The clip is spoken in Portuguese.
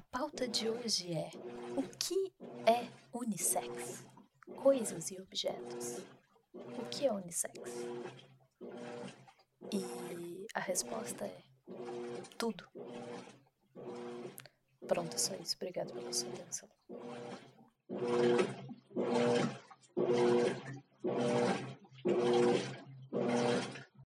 A pauta de hoje é: o que é unissex? Coisas e objetos. O que é unissex? E a resposta é: tudo. Pronto, é só isso. Obrigado pela sua atenção.